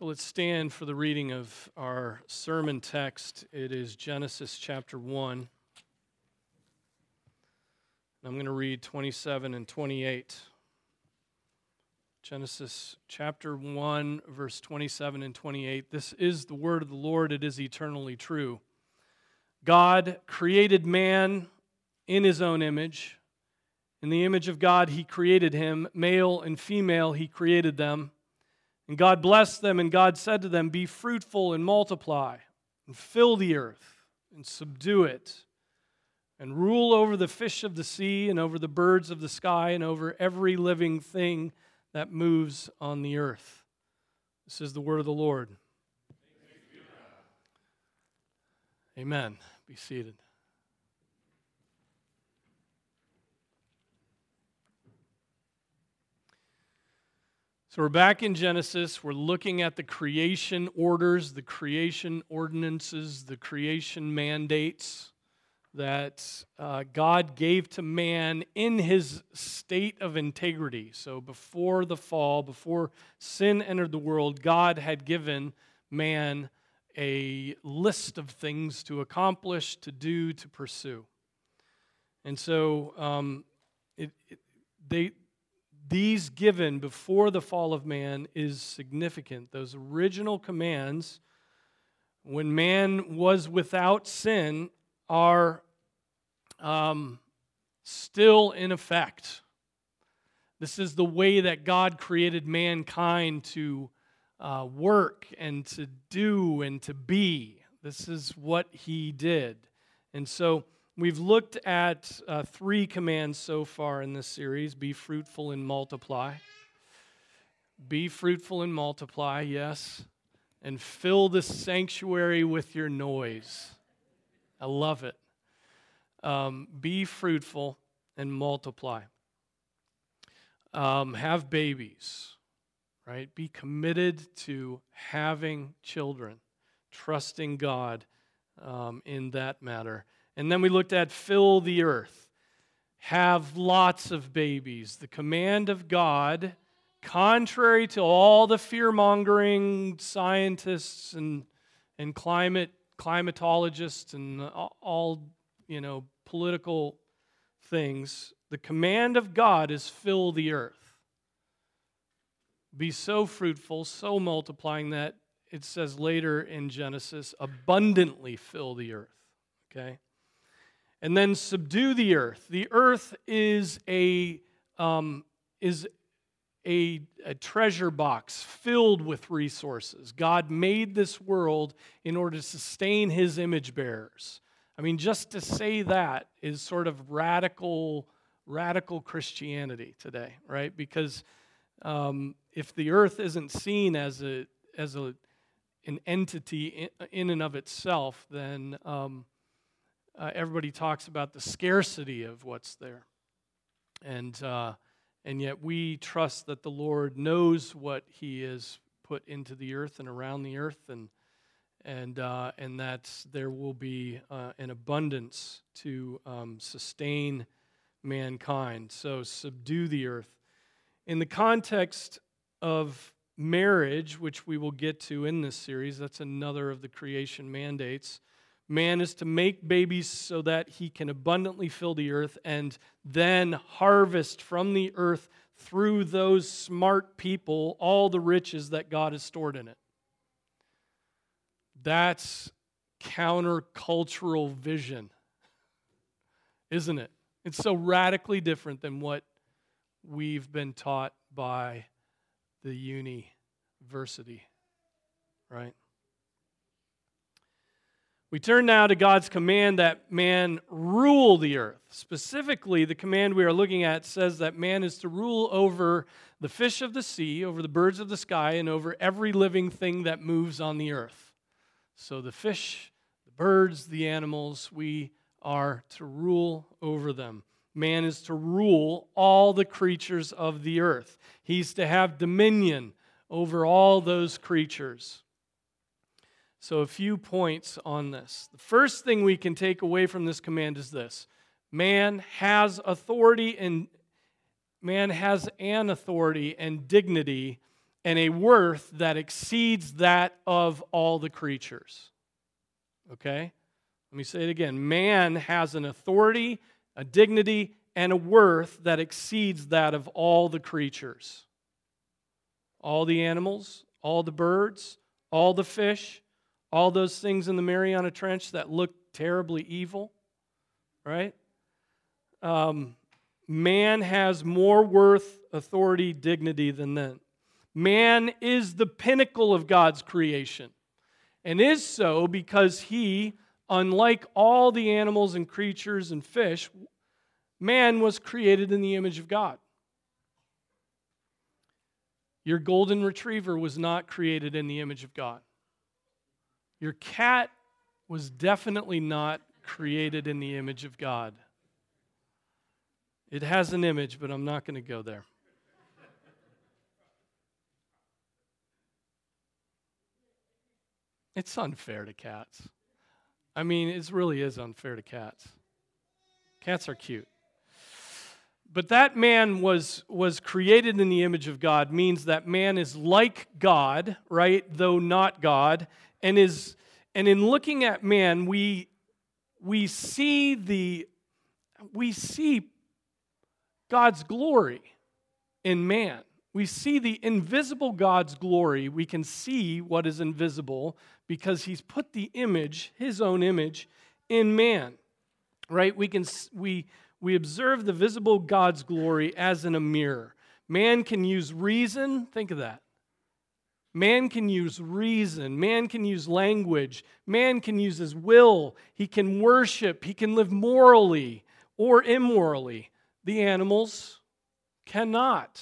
So let's stand for the reading of our sermon text. It is Genesis chapter 1. I'm going to read 27 and 28. Genesis chapter 1, verse 27 and 28. This is the word of the Lord, it is eternally true. God created man in his own image. In the image of God, he created him. Male and female, he created them. And God blessed them, and God said to them, Be fruitful and multiply, and fill the earth, and subdue it, and rule over the fish of the sea, and over the birds of the sky, and over every living thing that moves on the earth. This is the word of the Lord. Amen. Be seated. So we're back in Genesis. We're looking at the creation orders, the creation ordinances, the creation mandates that uh, God gave to man in his state of integrity. So before the fall, before sin entered the world, God had given man a list of things to accomplish, to do, to pursue. And so um, it, it, they, these given before the fall of man is significant. Those original commands, when man was without sin, are um, still in effect. This is the way that God created mankind to uh, work and to do and to be. This is what he did. And so, We've looked at uh, three commands so far in this series be fruitful and multiply. Be fruitful and multiply, yes. And fill the sanctuary with your noise. I love it. Um, be fruitful and multiply. Um, have babies, right? Be committed to having children, trusting God um, in that matter. And then we looked at fill the earth, have lots of babies. The command of God, contrary to all the fear mongering scientists and, and climate climatologists and all you know political things the command of god is fill the earth be so fruitful so multiplying that it says later in genesis abundantly fill the earth okay and then subdue the earth. The earth is a, um, is a, a treasure box filled with resources. God made this world in order to sustain his image bearers. I mean, just to say that is sort of radical, radical Christianity today, right? Because um, if the earth isn't seen as a as a an entity in, in and of itself, then um, uh, everybody talks about the scarcity of what's there. And, uh, and yet we trust that the Lord knows what He has put into the earth and around the earth, and, and, uh, and that there will be uh, an abundance to um, sustain mankind. So subdue the earth. In the context of marriage, which we will get to in this series, that's another of the creation mandates. Man is to make babies so that he can abundantly fill the earth and then harvest from the earth through those smart people all the riches that God has stored in it. That's countercultural vision, isn't it? It's so radically different than what we've been taught by the university, right? We turn now to God's command that man rule the earth. Specifically, the command we are looking at says that man is to rule over the fish of the sea, over the birds of the sky, and over every living thing that moves on the earth. So, the fish, the birds, the animals, we are to rule over them. Man is to rule all the creatures of the earth, he's to have dominion over all those creatures. So, a few points on this. The first thing we can take away from this command is this man has authority and man has an authority and dignity and a worth that exceeds that of all the creatures. Okay? Let me say it again. Man has an authority, a dignity, and a worth that exceeds that of all the creatures. All the animals, all the birds, all the fish, all those things in the Mariana Trench that look terribly evil, right? Um, man has more worth, authority, dignity than them. Man is the pinnacle of God's creation and is so because he, unlike all the animals and creatures and fish, man was created in the image of God. Your golden retriever was not created in the image of God. Your cat was definitely not created in the image of God. It has an image, but I'm not going to go there. It's unfair to cats. I mean, it really is unfair to cats. Cats are cute. But that man was, was created in the image of God means that man is like God, right? Though not God. And is and in looking at man, we we see the we see God's glory in man. We see the invisible God's glory. We can see what is invisible because he's put the image, his own image, in man. Right? We can we we observe the visible God's glory as in a mirror. Man can use reason, think of that. Man can use reason. Man can use language. Man can use his will. He can worship. He can live morally or immorally. The animals cannot.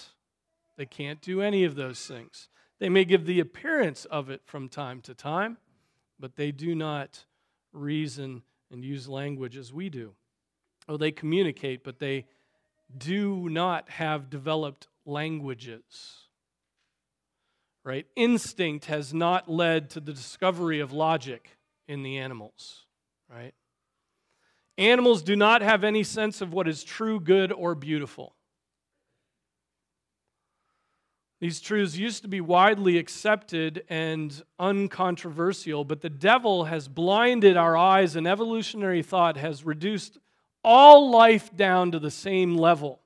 They can't do any of those things. They may give the appearance of it from time to time, but they do not reason and use language as we do. Oh, they communicate, but they do not have developed languages right? Instinct has not led to the discovery of logic in the animals, right? Animals do not have any sense of what is true, good, or beautiful. These truths used to be widely accepted and uncontroversial, but the devil has blinded our eyes, and evolutionary thought has reduced all life down to the same level,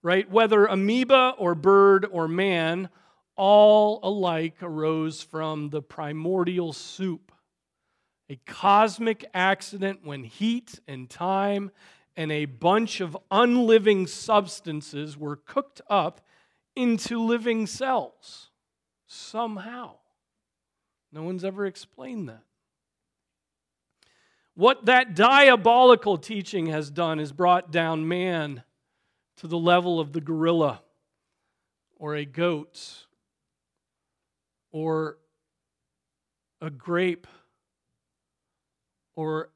right? Whether amoeba or bird or man, all alike arose from the primordial soup, a cosmic accident when heat and time and a bunch of unliving substances were cooked up into living cells somehow. No one's ever explained that. What that diabolical teaching has done is brought down man to the level of the gorilla or a goat or a grape or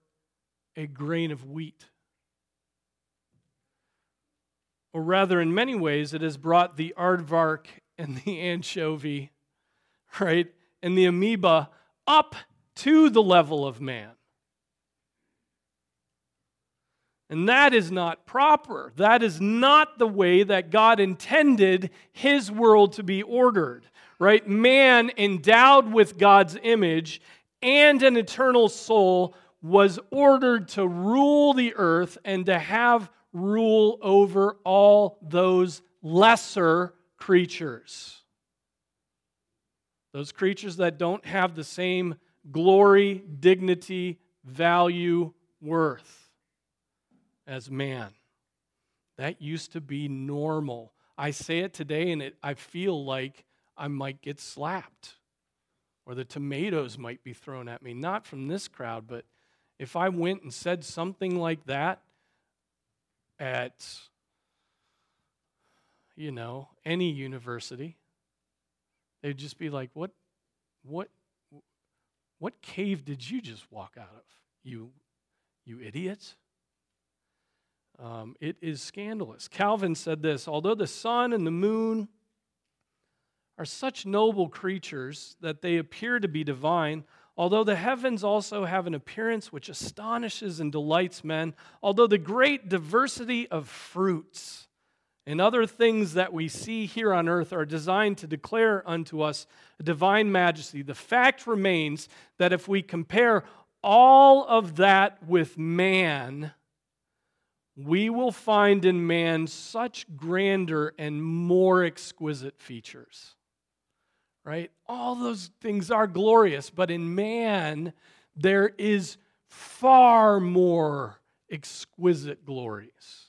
a grain of wheat. Or rather, in many ways, it has brought the aardvark and the anchovy, right, and the amoeba up to the level of man. And that is not proper. That is not the way that God intended his world to be ordered right? Man endowed with God's image and an eternal soul was ordered to rule the earth and to have rule over all those lesser creatures. Those creatures that don't have the same glory, dignity, value, worth as man. That used to be normal. I say it today and it, I feel like I might get slapped or the tomatoes might be thrown at me. Not from this crowd, but if I went and said something like that at, you know, any university, they'd just be like, what, what, what cave did you just walk out of? You, you idiots? Um, it is scandalous. Calvin said this although the sun and the moon, are such noble creatures that they appear to be divine, although the heavens also have an appearance which astonishes and delights men, although the great diversity of fruits and other things that we see here on earth are designed to declare unto us divine majesty. The fact remains that if we compare all of that with man, we will find in man such grander and more exquisite features. Right? All those things are glorious, but in man, there is far more exquisite glories.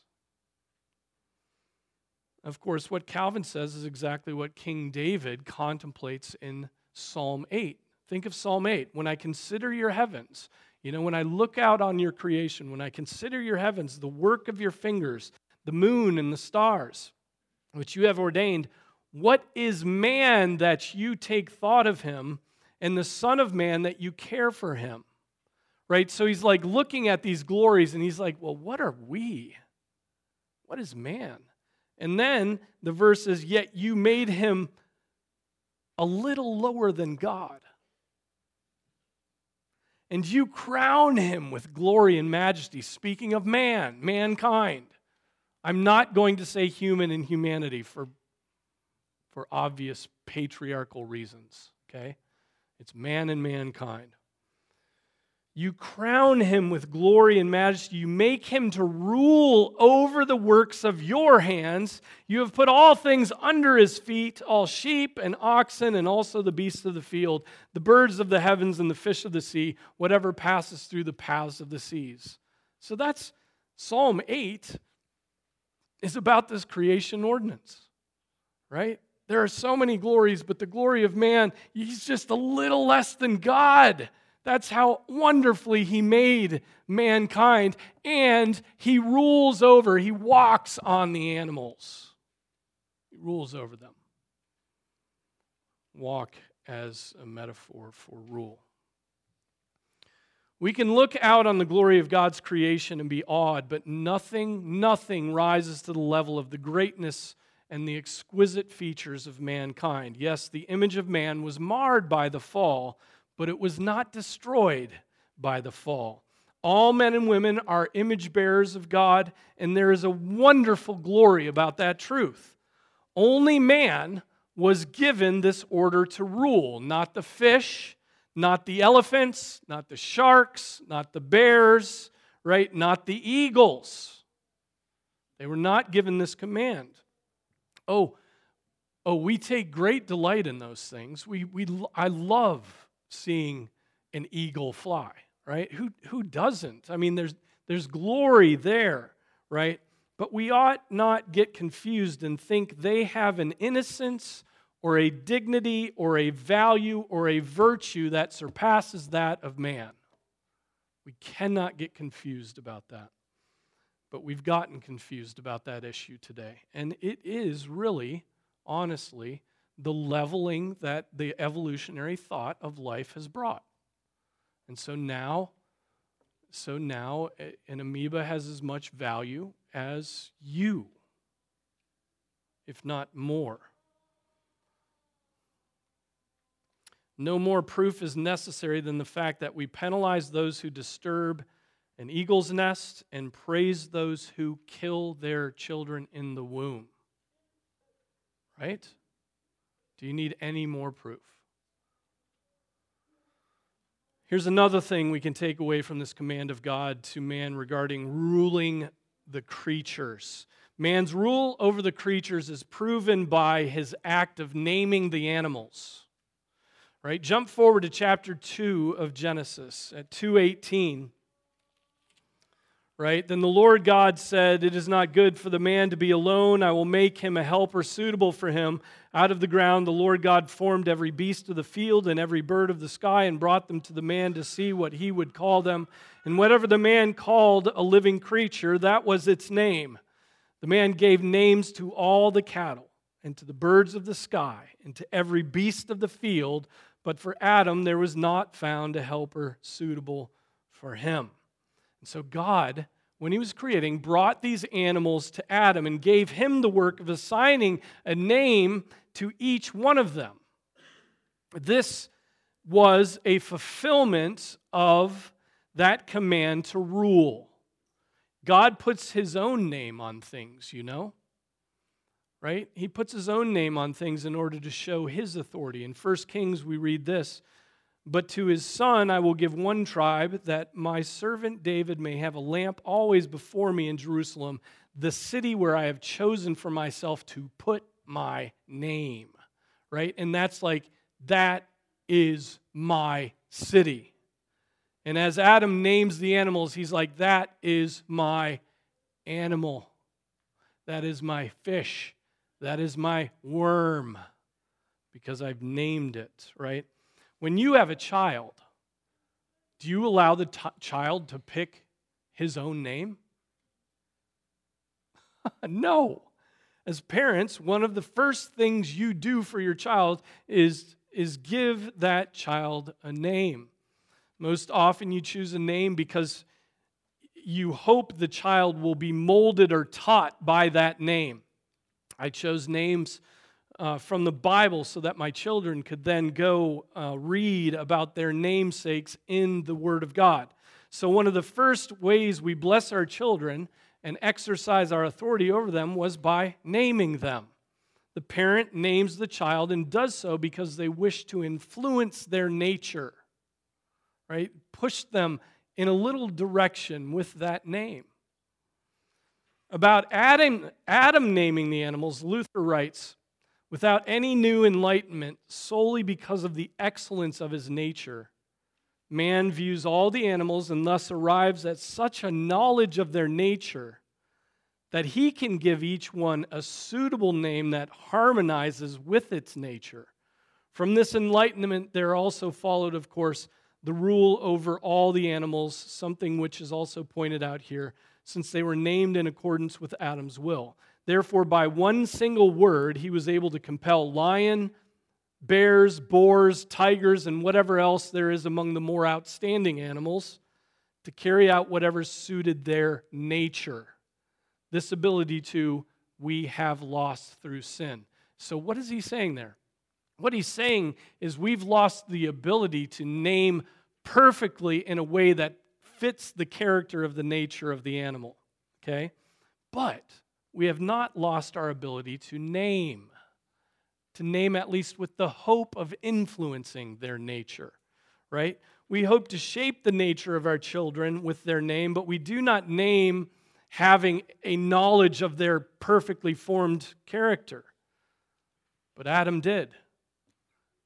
Of course, what Calvin says is exactly what King David contemplates in Psalm 8. Think of Psalm 8. When I consider your heavens, you know, when I look out on your creation, when I consider your heavens, the work of your fingers, the moon and the stars, which you have ordained, what is man that you take thought of him, and the Son of Man that you care for him? Right? So he's like looking at these glories, and he's like, well, what are we? What is man? And then the verse is, Yet you made him a little lower than God. And you crown him with glory and majesty. Speaking of man, mankind. I'm not going to say human and humanity for, for obvious patriarchal reasons, okay? It's man and mankind. You crown him with glory and majesty. You make him to rule over the works of your hands. You have put all things under his feet all sheep and oxen, and also the beasts of the field, the birds of the heavens, and the fish of the sea, whatever passes through the paths of the seas. So that's Psalm 8 is about this creation ordinance, right? There are so many glories, but the glory of man, he's just a little less than God. That's how wonderfully he made mankind. And he rules over, he walks on the animals. He rules over them. Walk as a metaphor for rule. We can look out on the glory of God's creation and be awed, but nothing, nothing rises to the level of the greatness and the exquisite features of mankind. Yes, the image of man was marred by the fall but it was not destroyed by the fall. All men and women are image bearers of God, and there is a wonderful glory about that truth. Only man was given this order to rule, not the fish, not the elephants, not the sharks, not the bears, right? Not the eagles. They were not given this command. Oh, oh, we take great delight in those things. We, we, I love seeing an eagle fly, right? Who, who doesn't? I mean, there's, there's glory there, right? But we ought not get confused and think they have an innocence or a dignity or a value or a virtue that surpasses that of man. We cannot get confused about that. But we've gotten confused about that issue today. And it is really, honestly, the leveling that the evolutionary thought of life has brought. And so now, so now an amoeba has as much value as you, if not more. No more proof is necessary than the fact that we penalize those who disturb an eagle's nest and praise those who kill their children in the womb. Right? Do you need any more proof? Here's another thing we can take away from this command of God to man regarding ruling the creatures. Man's rule over the creatures is proven by his act of naming the animals. Right? Jump forward to chapter 2 of Genesis at 218 right? Then the Lord God said, It is not good for the man to be alone. I will make him a helper suitable for him. Out of the ground, the Lord God formed every beast of the field and every bird of the sky and brought them to the man to see what he would call them. And whatever the man called a living creature, that was its name. The man gave names to all the cattle and to the birds of the sky and to every beast of the field. But for Adam, there was not found a helper suitable for him. And so God, when he was creating, brought these animals to Adam and gave him the work of assigning a name to each one of them. This was a fulfillment of that command to rule. God puts his own name on things, you know. right? He puts his own name on things in order to show his authority. In 1 Kings, we read this But to his son I will give one tribe, that my servant David may have a lamp always before me in Jerusalem, the city where I have chosen for myself to put my name, right? And that's like, that is my city. And as Adam names the animals, he's like, that is my animal. That is my fish. That is my worm because I've named it, right? When you have a child, do you allow the t- child to pick his own name? no. As parents, one of the first things you do for your child is, is give that child a name. Most often, you choose a name because you hope the child will be molded or taught by that name. I chose names uh, from the Bible so that my children could then go uh, read about their namesakes in the Word of God. So, one of the first ways we bless our children and exercise our authority over them was by naming them. The parent names the child and does so because they wish to influence their nature, right? Push them in a little direction with that name. About Adam, Adam naming the animals, Luther writes, without any new enlightenment, solely because of the excellence of his nature, man views all the animals and thus arrives at such a knowledge of their nature that he can give each one a suitable name that harmonizes with its nature. From this enlightenment, there also followed, of course, the rule over all the animals, something which is also pointed out here since they were named in accordance with Adam's will. Therefore, by one single word, he was able to compel lion, bears, boars, tigers, and whatever else there is among the more outstanding animals to carry out whatever suited their nature. This ability to, we have lost through sin. So, what is he saying there? What he's saying is we've lost the ability to name perfectly in a way that fits the character of the nature of the animal. Okay? But we have not lost our ability to name, to name at least with the hope of influencing their nature, right? We hope to shape the nature of our children with their name, but we do not name having a knowledge of their perfectly formed character. But Adam did.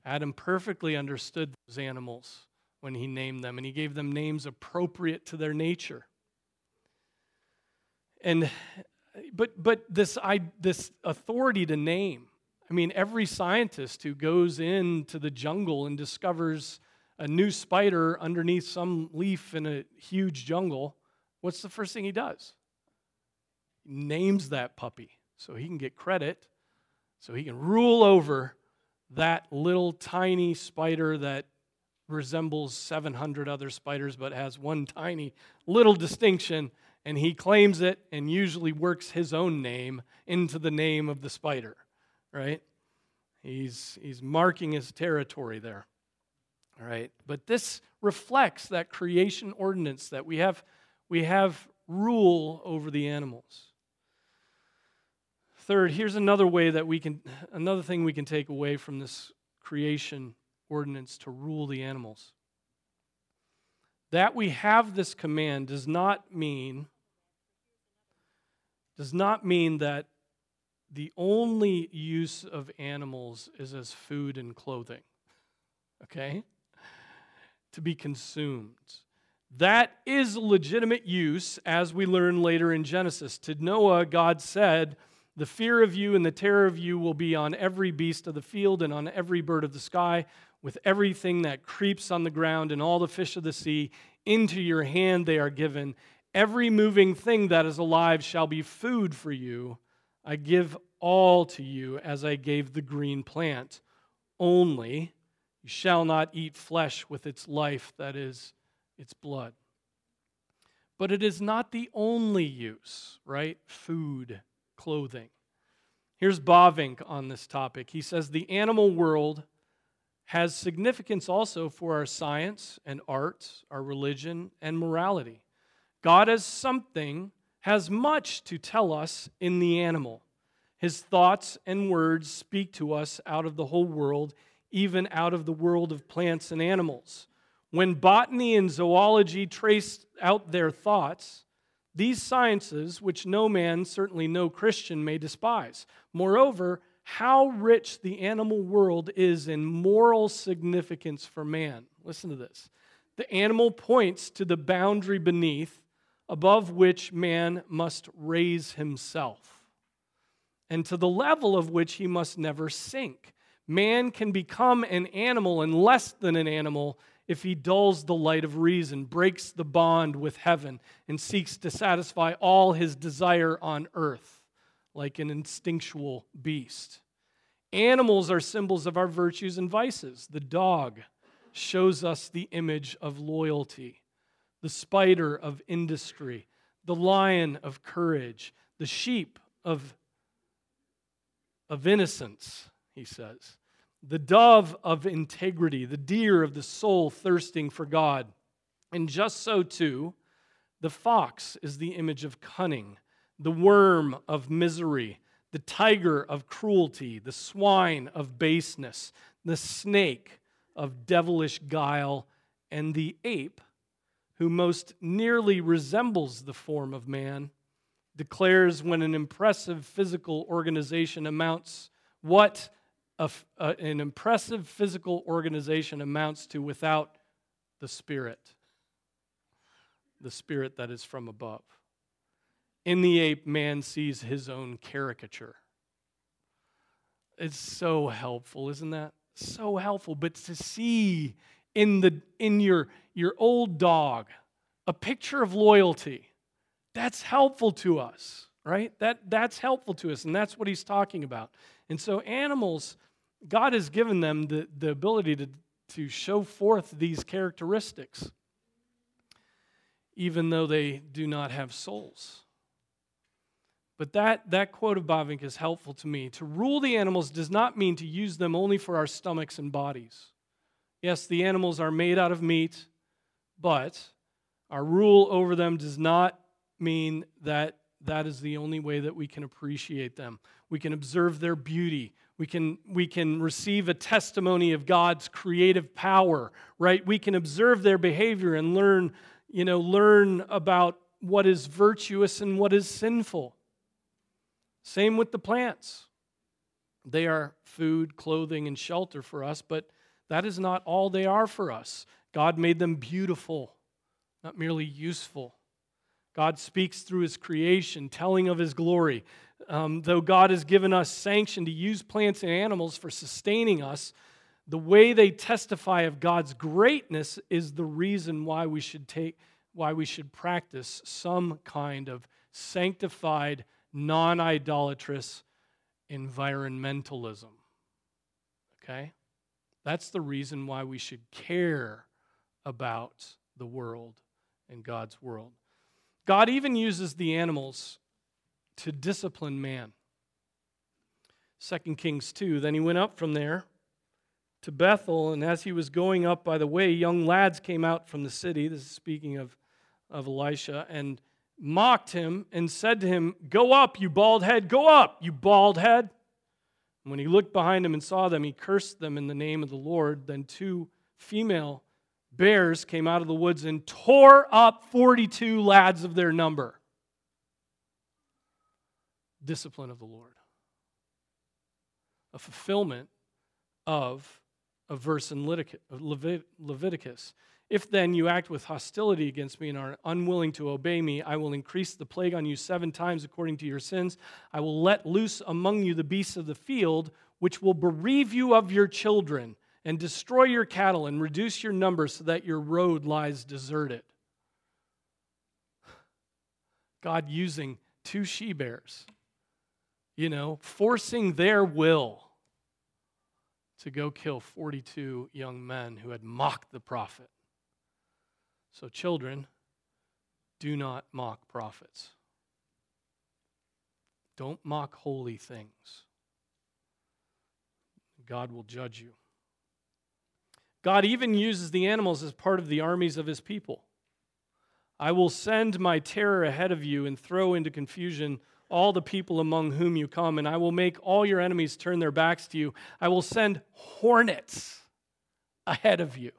Adam perfectly understood those animals when he named them, and he gave them names appropriate to their nature. And but but this I this authority to name. I mean, every scientist who goes into the jungle and discovers a new spider underneath some leaf in a huge jungle, what's the first thing he does? He names that puppy so he can get credit, so he can rule over that little tiny spider that resembles 700 other spiders but has one tiny little distinction, and he claims it and usually works his own name into the name of the spider, right? He's, he's marking his territory there. All right. But this reflects that creation ordinance that we have, we have rule over the animals. Third, here's another way that we can, another thing we can take away from this creation ordinance to rule the animals. That we have this command does not mean does not mean that the only use of animals is as food and clothing. Okay? To be consumed. That is legitimate use, as we learn later in Genesis. To Noah, God said, The fear of you and the terror of you will be on every beast of the field and on every bird of the sky, with everything that creeps on the ground and all the fish of the sea. Into your hand they are given. Every moving thing that is alive shall be food for you. I give all to you as I gave the green plant. Only you shall not eat flesh with its life, that is, its blood. But it is not the only use, right? Food, clothing. Here's Bavinck on this topic. He says the animal world has significance also for our science and art, our religion and morality. God as something has much to tell us in the animal. His thoughts and words speak to us out of the whole world, even out of the world of plants and animals. When botany and zoology trace out their thoughts, these sciences, which no man, certainly no Christian, may despise. Moreover, how rich the animal world is in moral significance for man. Listen to this. The animal points to the boundary beneath, above which man must raise himself, and to the level of which he must never sink. Man can become an animal and less than an animal if he dulls the light of reason, breaks the bond with heaven, and seeks to satisfy all his desire on earth like an instinctual beast. Animals are symbols of our virtues and vices. The dog shows us the image of loyalty, the spider of industry, the lion of courage, the sheep of, of innocence, he says, the dove of integrity, the deer of the soul thirsting for God. And just so, too, the fox is the image of cunning the worm of misery, the tiger of cruelty, the swine of baseness, the snake of devilish guile, and the ape, who most nearly resembles the form of man, declares when an impressive physical organization amounts what a, uh, an impressive physical organization amounts to without the spirit, the spirit that is from above. In the ape, man sees his own caricature. It's so helpful, isn't that? So helpful. But to see in, the, in your, your old dog a picture of loyalty, that's helpful to us, right? That, that's helpful to us, and that's what he's talking about. And so, animals, God has given them the, the ability to, to show forth these characteristics, even though they do not have souls. But that, that quote of Bavinck is helpful to me. To rule the animals does not mean to use them only for our stomachs and bodies. Yes, the animals are made out of meat, but our rule over them does not mean that that is the only way that we can appreciate them. We can observe their beauty. We can, we can receive a testimony of God's creative power, right? We can observe their behavior and learn, you know, learn about what is virtuous and what is sinful. Same with the plants. They are food, clothing, and shelter for us, but that is not all they are for us. God made them beautiful, not merely useful. God speaks through his creation, telling of his glory. Um, though God has given us sanction to use plants and animals for sustaining us, the way they testify of God's greatness is the reason why we should take why we should practice some kind of sanctified non idolatrous environmentalism. Okay? That's the reason why we should care about the world and God's world. God even uses the animals to discipline man. 2 Kings 2. Then he went up from there to Bethel, and as he was going up by the way, young lads came out from the city. This is speaking of, of Elisha, and mocked him and said to him, Go up, you bald head, go up, you bald head. And when he looked behind him and saw them, he cursed them in the name of the Lord. Then two female bears came out of the woods and tore up 42 lads of their number. Discipline of the Lord. A fulfillment of a verse in Leviticus. If then you act with hostility against me and are unwilling to obey me, I will increase the plague on you seven times according to your sins. I will let loose among you the beasts of the field, which will bereave you of your children and destroy your cattle and reduce your numbers so that your road lies deserted. God using two she bears, you know, forcing their will to go kill 42 young men who had mocked the prophet. So, children, do not mock prophets. Don't mock holy things. God will judge you. God even uses the animals as part of the armies of his people. I will send my terror ahead of you and throw into confusion all the people among whom you come, and I will make all your enemies turn their backs to you. I will send hornets ahead of you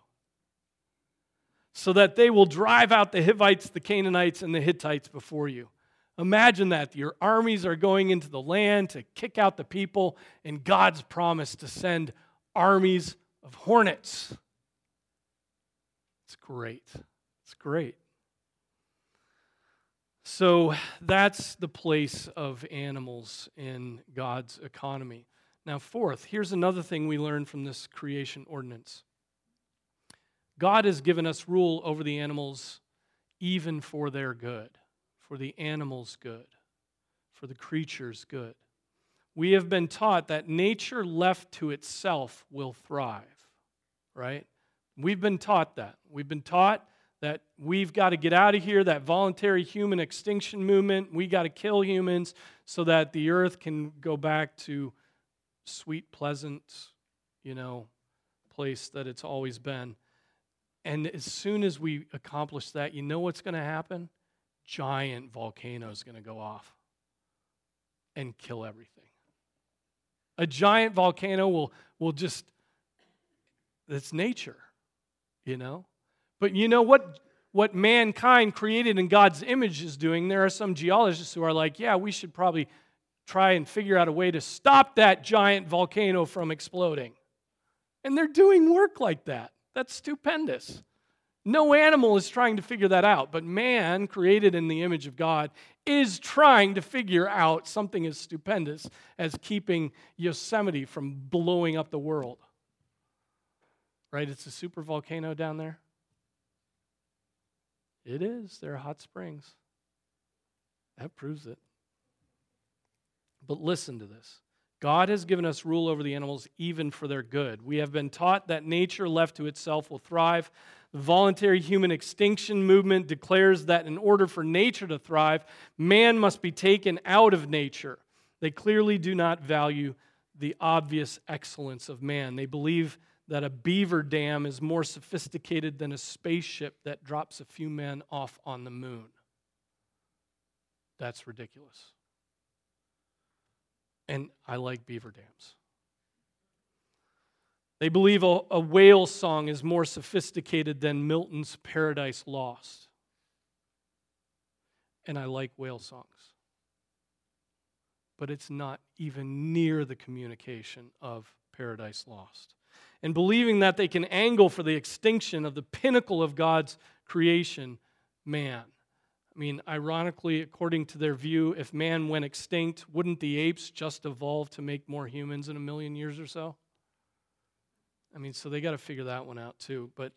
so that they will drive out the Hivites, the Canaanites, and the Hittites before you. Imagine that. Your armies are going into the land to kick out the people, and God's promise to send armies of hornets. It's great. It's great. So that's the place of animals in God's economy. Now, fourth, here's another thing we learn from this creation ordinance God has given us rule over the animals even for their good, for the animals' good, for the creatures' good. We have been taught that nature left to itself will thrive, right? We've been taught that. We've been taught that we've got to get out of here, that voluntary human extinction movement. We got to kill humans so that the earth can go back to sweet, pleasant, you know, place that it's always been. And as soon as we accomplish that, you know what's going to happen? Giant volcano is going to go off and kill everything. A giant volcano will, will just, it's nature, you know? But you know what, what mankind created in God's image is doing? There are some geologists who are like, yeah, we should probably try and figure out a way to stop that giant volcano from exploding. And they're doing work like that. That's stupendous. No animal is trying to figure that out, but man, created in the image of God, is trying to figure out something as stupendous as keeping Yosemite from blowing up the world. Right? It's a super volcano down there. It is. There are hot springs. That proves it. But listen to this God has given us rule over the animals even for their good. We have been taught that nature left to itself will thrive. The voluntary human extinction movement declares that in order for nature to thrive, man must be taken out of nature. They clearly do not value the obvious excellence of man. They believe that a beaver dam is more sophisticated than a spaceship that drops a few men off on the moon. That's ridiculous. And I like beaver dams. They believe a, a, whale song is more sophisticated than Milton's Paradise Lost. And I like whale songs. But it's not even near the communication of Paradise Lost and believing that they can angle for the extinction of the pinnacle of God's creation, man. I mean, ironically, according to their view, if man went extinct, wouldn't the apes just evolve to make more humans in a million years or so? I mean, so they got to figure that one out too. But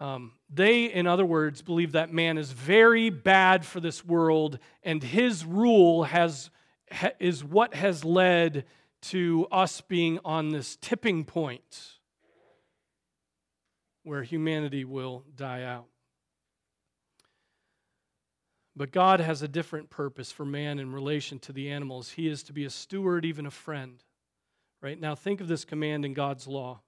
um, they, in other words, believe that man is very bad for this world, and his rule has, ha, is what has led to us being on this tipping point where humanity will die out. But God has a different purpose for man in relation to the animals. He is to be a steward, even a friend. Right? Now, think of this command in God's law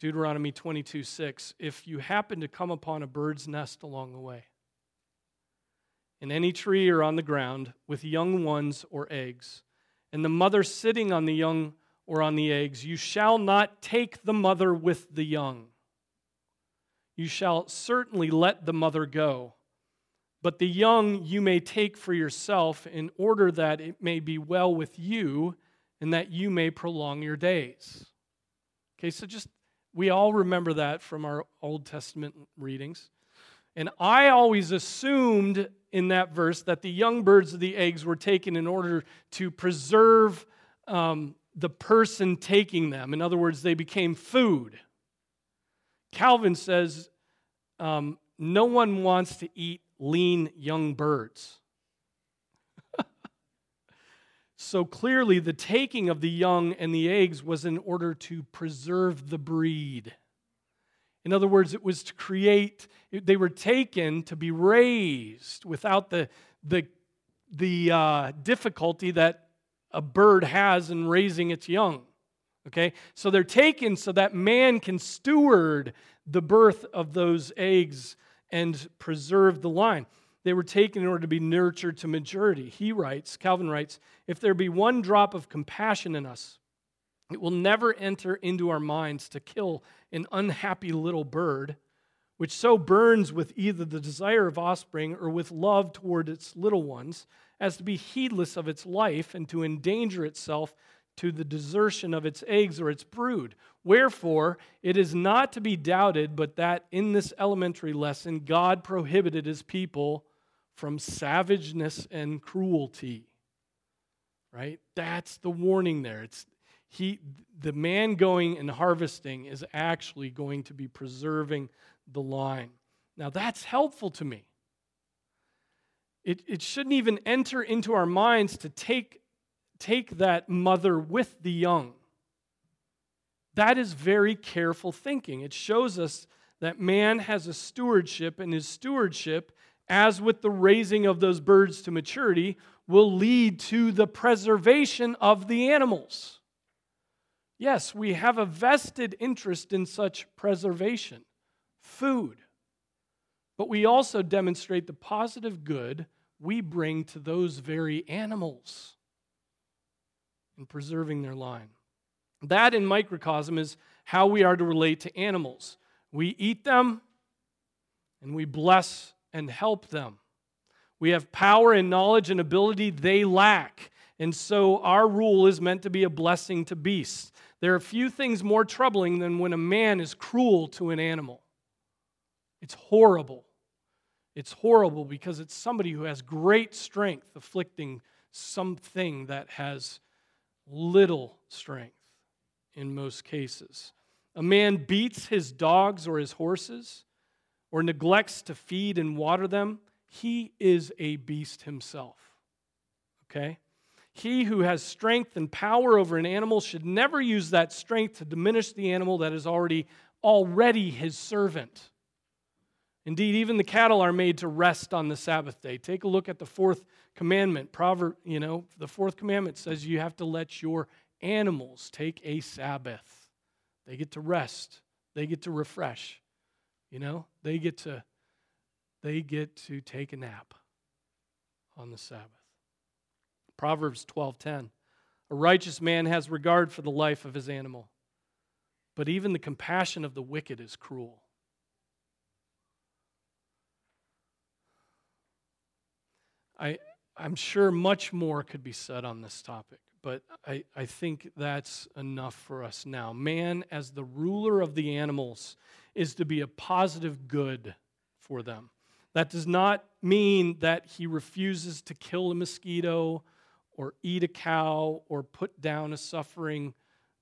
Deuteronomy 22 6. If you happen to come upon a bird's nest along the way, in any tree or on the ground, with young ones or eggs, and the mother sitting on the young or on the eggs, you shall not take the mother with the young. You shall certainly let the mother go. But the young you may take for yourself in order that it may be well with you and that you may prolong your days. Okay, so just we all remember that from our Old Testament readings. And I always assumed in that verse that the young birds of the eggs were taken in order to preserve um, the person taking them. In other words, they became food. Calvin says um, no one wants to eat lean young birds. so clearly, the taking of the young and the eggs was in order to preserve the breed. In other words, it was to create, they were taken to be raised without the, the, the uh, difficulty that a bird has in raising its young. Okay? So they're taken so that man can steward the birth of those eggs and preserve the line. They were taken in order to be nurtured to maturity. He writes, Calvin writes, if there be one drop of compassion in us, it will never enter into our minds to kill an unhappy little bird, which so burns with either the desire of offspring or with love toward its little ones, as to be heedless of its life and to endanger itself to the desertion of its eggs or its brood. Wherefore, it is not to be doubted, but that in this elementary lesson, God prohibited his people from savageness and cruelty. Right? That's the warning there. It's he the man going and harvesting is actually going to be preserving the line. Now that's helpful to me. It, it shouldn't even enter into our minds to take, take that mother with the young. That is very careful thinking. It shows us that man has a stewardship, and his stewardship as with the raising of those birds to maturity, will lead to the preservation of the animals. Yes, we have a vested interest in such preservation, food, but we also demonstrate the positive good we bring to those very animals in preserving their line. That, in microcosm, is how we are to relate to animals. We eat them and we bless and help them. We have power and knowledge and ability they lack. And so our rule is meant to be a blessing to beasts. There are few things more troubling than when a man is cruel to an animal. It's horrible. It's horrible because it's somebody who has great strength afflicting something that has little strength in most cases. A man beats his dogs or his horses or neglects to feed and water them, he is a beast himself. Okay? He who has strength and power over an animal should never use that strength to diminish the animal that is already already his servant. Indeed, even the cattle are made to rest on the Sabbath day. Take a look at the fourth commandment. Proverb, you know, the fourth commandment says you have to let your animals take a Sabbath. They get to rest. They get to refresh. You know, they get to they get to take a nap on the Sabbath. Proverbs 12:10. A righteous man has regard for the life of his animal, but even the compassion of the wicked is cruel. I, I'm sure much more could be said on this topic, but I, I think that's enough for us now. Man, as the ruler of the animals, is to be a positive good for them. That does not mean that he refuses to kill a mosquito or eat a cow or put down a suffering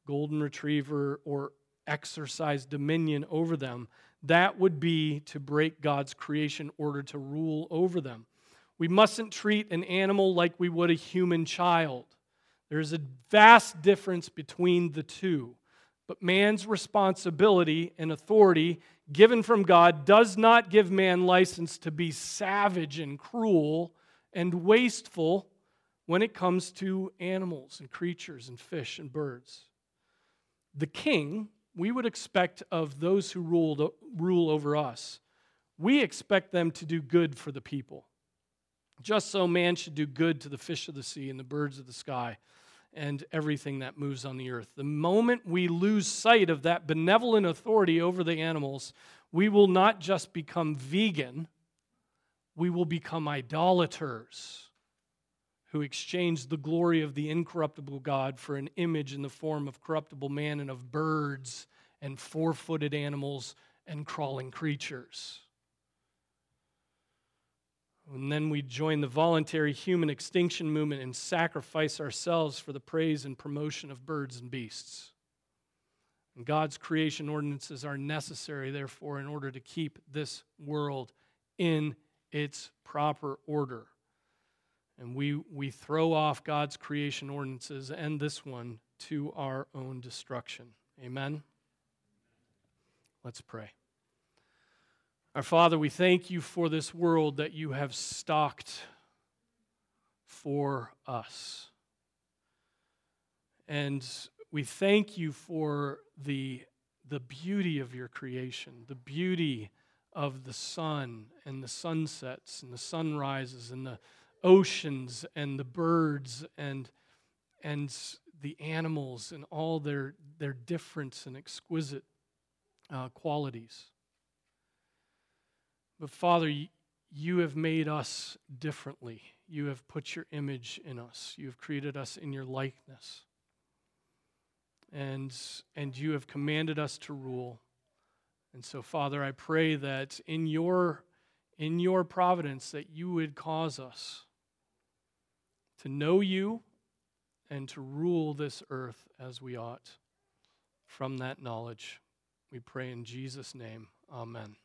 golden retriever or exercise dominion over them. That would be to break God's creation order to rule over them. We mustn't treat an animal like we would a human child. There's a vast difference between the two. But man's responsibility and authority given from God does not give man license to be savage and cruel and wasteful when it comes to animals and creatures and fish and birds. The king, we would expect of those who rule over us, we expect them to do good for the people. Just so man should do good to the fish of the sea and the birds of the sky and everything that moves on the earth. The moment we lose sight of that benevolent authority over the animals, we will not just become vegan, we will become idolaters who exchange the glory of the incorruptible God for an image in the form of corruptible man and of birds and four footed animals and crawling creatures. And then we join the voluntary human extinction movement and sacrifice ourselves for the praise and promotion of birds and beasts. And God's creation ordinances are necessary, therefore, in order to keep this world in its proper order. And we, we throw off God's creation ordinances and this one to our own destruction. Amen? Let's pray. Our Father, we thank you for this world that you have stocked for us. And we thank you for the, the beauty of your creation, the beauty of the sun and the sunsets and the sunrises and the oceans and the birds and, and the animals and all their, their difference and exquisite uh, qualities. But Father, you have made us differently. You have put your image in us. You have created us in your likeness. And, and you have commanded us to rule. And so, Father, I pray that in your, in your providence that you would cause us to know you and to rule this earth as we ought from that knowledge. We pray in Jesus' name. Amen.